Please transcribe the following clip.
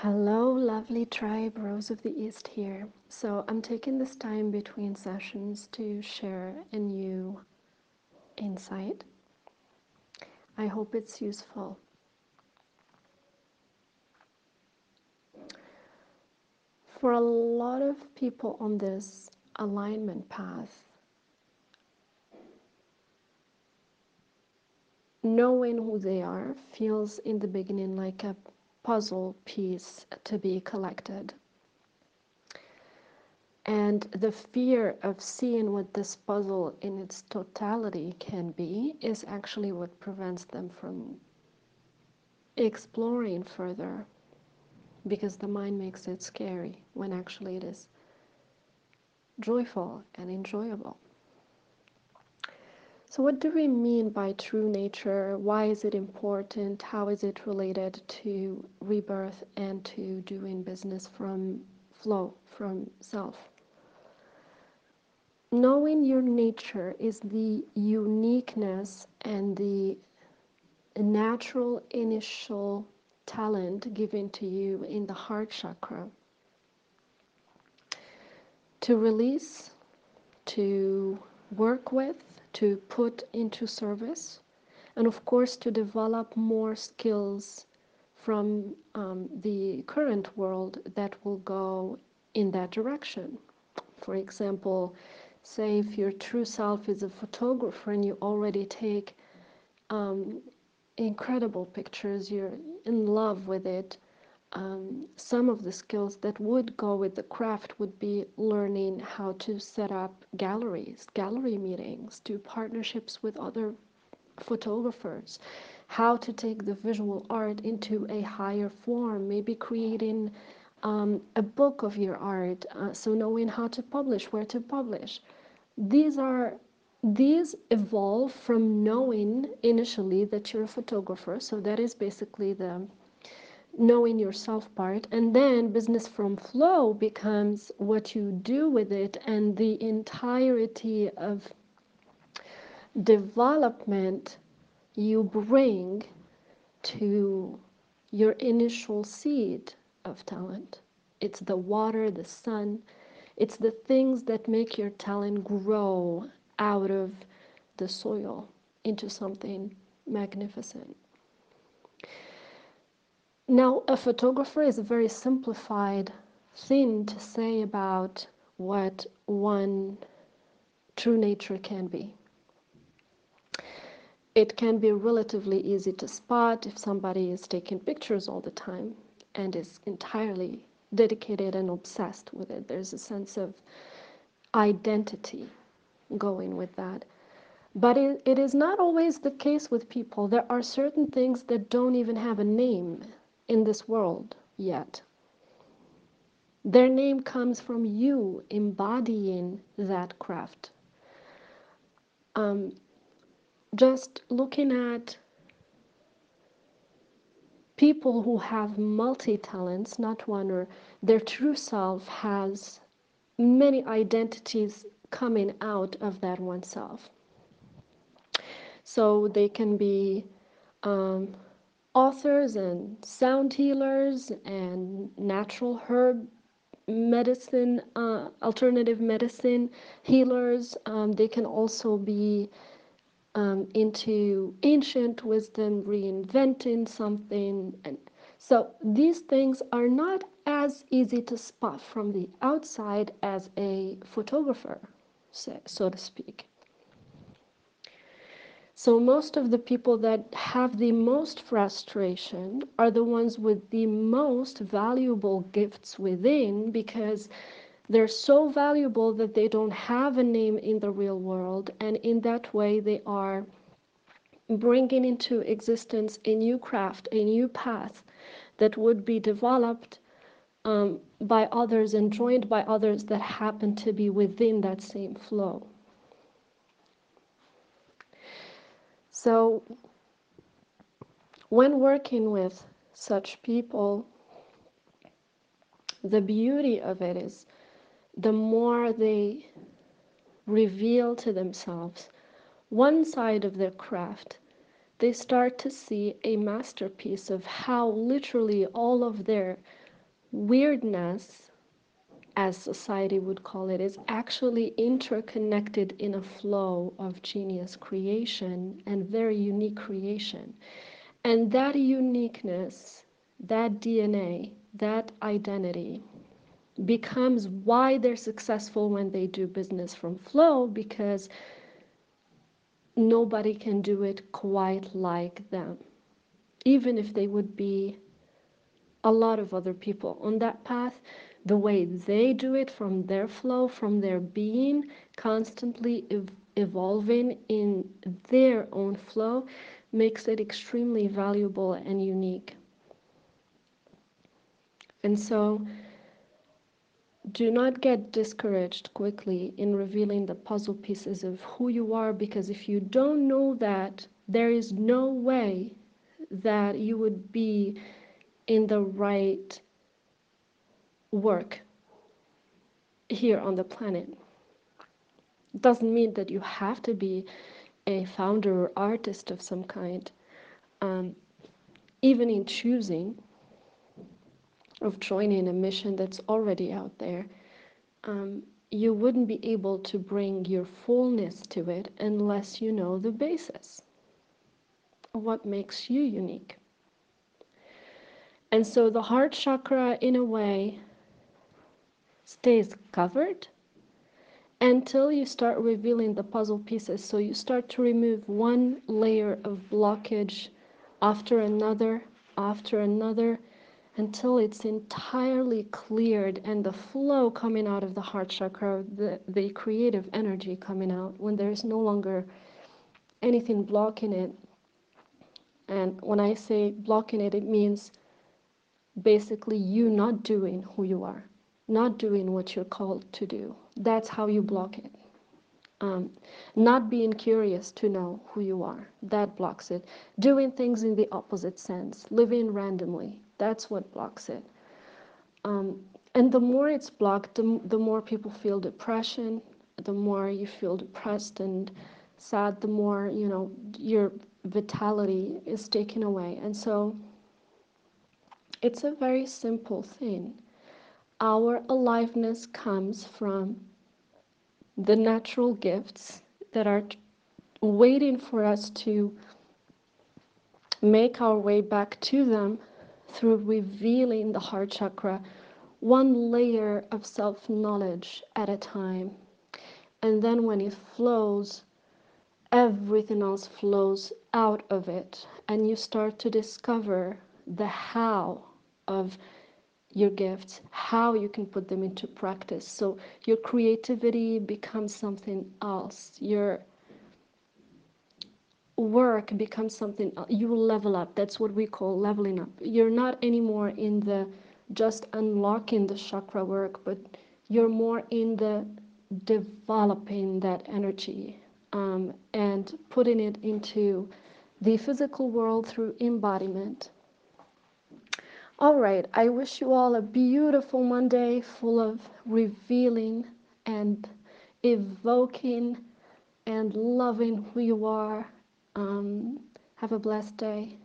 Hello, lovely tribe, Rose of the East here. So, I'm taking this time between sessions to share a new insight. I hope it's useful. For a lot of people on this alignment path, knowing who they are feels in the beginning like a puzzle piece to be collected. And the fear of seeing what this puzzle in its totality can be is actually what prevents them from exploring further because the mind makes it scary when actually it is joyful and enjoyable. So, what do we mean by true nature? Why is it important? How is it related to rebirth and to doing business from flow, from self? Knowing your nature is the uniqueness and the natural initial talent given to you in the heart chakra to release, to work with, to put into service, and of course to develop more skills from um, the current world that will go in that direction. For example, say if your true self is a photographer and you already take um, incredible pictures, you're in love with it, um, some of the skills that would go with the craft would be learning how to set up galleries, gallery meetings, do partnerships with other photographers, how to take the visual art into a higher form, maybe creating um, a book of your art, uh, so knowing how to publish, where to publish. These are these evolve from knowing initially that you're a photographer, so that is basically the knowing yourself part and then business from flow becomes what you do with it and the entirety of development you bring to your initial seed of talent. It's the water the sun. It's the things that make your talent grow out of the soil into something magnificent now, a photographer is a very simplified thing to say about what one true nature can be. It can be relatively easy to spot if somebody is taking pictures all the time and is entirely dedicated and obsessed with it. There's a sense of identity going with that. But it, it is not always the case with people. There are certain things that don't even have a name in this world yet. Their name comes from you embodying that craft. Um, just looking at people who have multi talents, not one or their true self has many identities coming out of that one self. So they can be um, authors and sound healers and natural herb medicine, uh, alternative medicine healers. Um, they can also be um, into ancient wisdom, reinventing something. And so these things are not as easy to spot from the outside as a photographer, so to speak. So most of the people that have the most frustration are the ones with the most valuable gifts within because they're so valuable that they don't have a name in the real world and in that way they are bringing into existence a new craft, a new path that would be developed um, by others and joined by others that happen to be within that same flow. So, when working with such people, the beauty of it is the more they reveal to themselves one side of their craft, they start to see a masterpiece of how literally all of their weirdness, as society would call it, is actually interconnected in a flow of genius creation and very unique creation. And that uniqueness, that DNA, that identity becomes why they're successful when they do business from flow because nobody can do it quite like them, even if they would be a lot of other people on that path. The way they do it from their flow, from their being, constantly ev- evolving in their own flow, makes it extremely valuable and unique. And so, do not get discouraged quickly in revealing the puzzle pieces of who you are because if you don't know that, there is no way that you would be in the right work here on the planet. Doesn't mean that you have to be a founder or artist of some kind. Um, even in choosing, of joining a mission that's already out there, um, you wouldn't be able to bring your fullness to it unless you know the basis what makes you unique. And so the heart chakra, in a way, stays covered until you start revealing the puzzle pieces. So you start to remove one layer of blockage after another, after another until it's entirely cleared and the flow coming out of the heart chakra, the, the creative energy coming out, when there's no longer anything blocking it. And when I say blocking it, it means basically you not doing who you are, not doing what you're called to do. That's how you block it. Um, not being curious to know who you are, that blocks it. Doing things in the opposite sense, living randomly, that's what blocks it. Um, and the more it's blocked, the, the more people feel depression, the more you feel depressed and sad, the more, you know, your vitality is taken away. And so it's a very simple thing. Our aliveness comes from the natural gifts that are waiting for us to make our way back to them through revealing the heart chakra one layer of self knowledge at a time. And then when it flows, everything else flows out of it, and you start to discover the how of your gifts, how you can put them into practice. So your creativity becomes something else. Your work becomes something you will level up. That's what we call leveling up. You're not anymore in the just unlocking the chakra work, but you're more in the developing that energy um, and putting it into the physical world through embodiment all right, I wish you all a beautiful Monday full of revealing and evoking and loving who you are. Um, have a blessed day.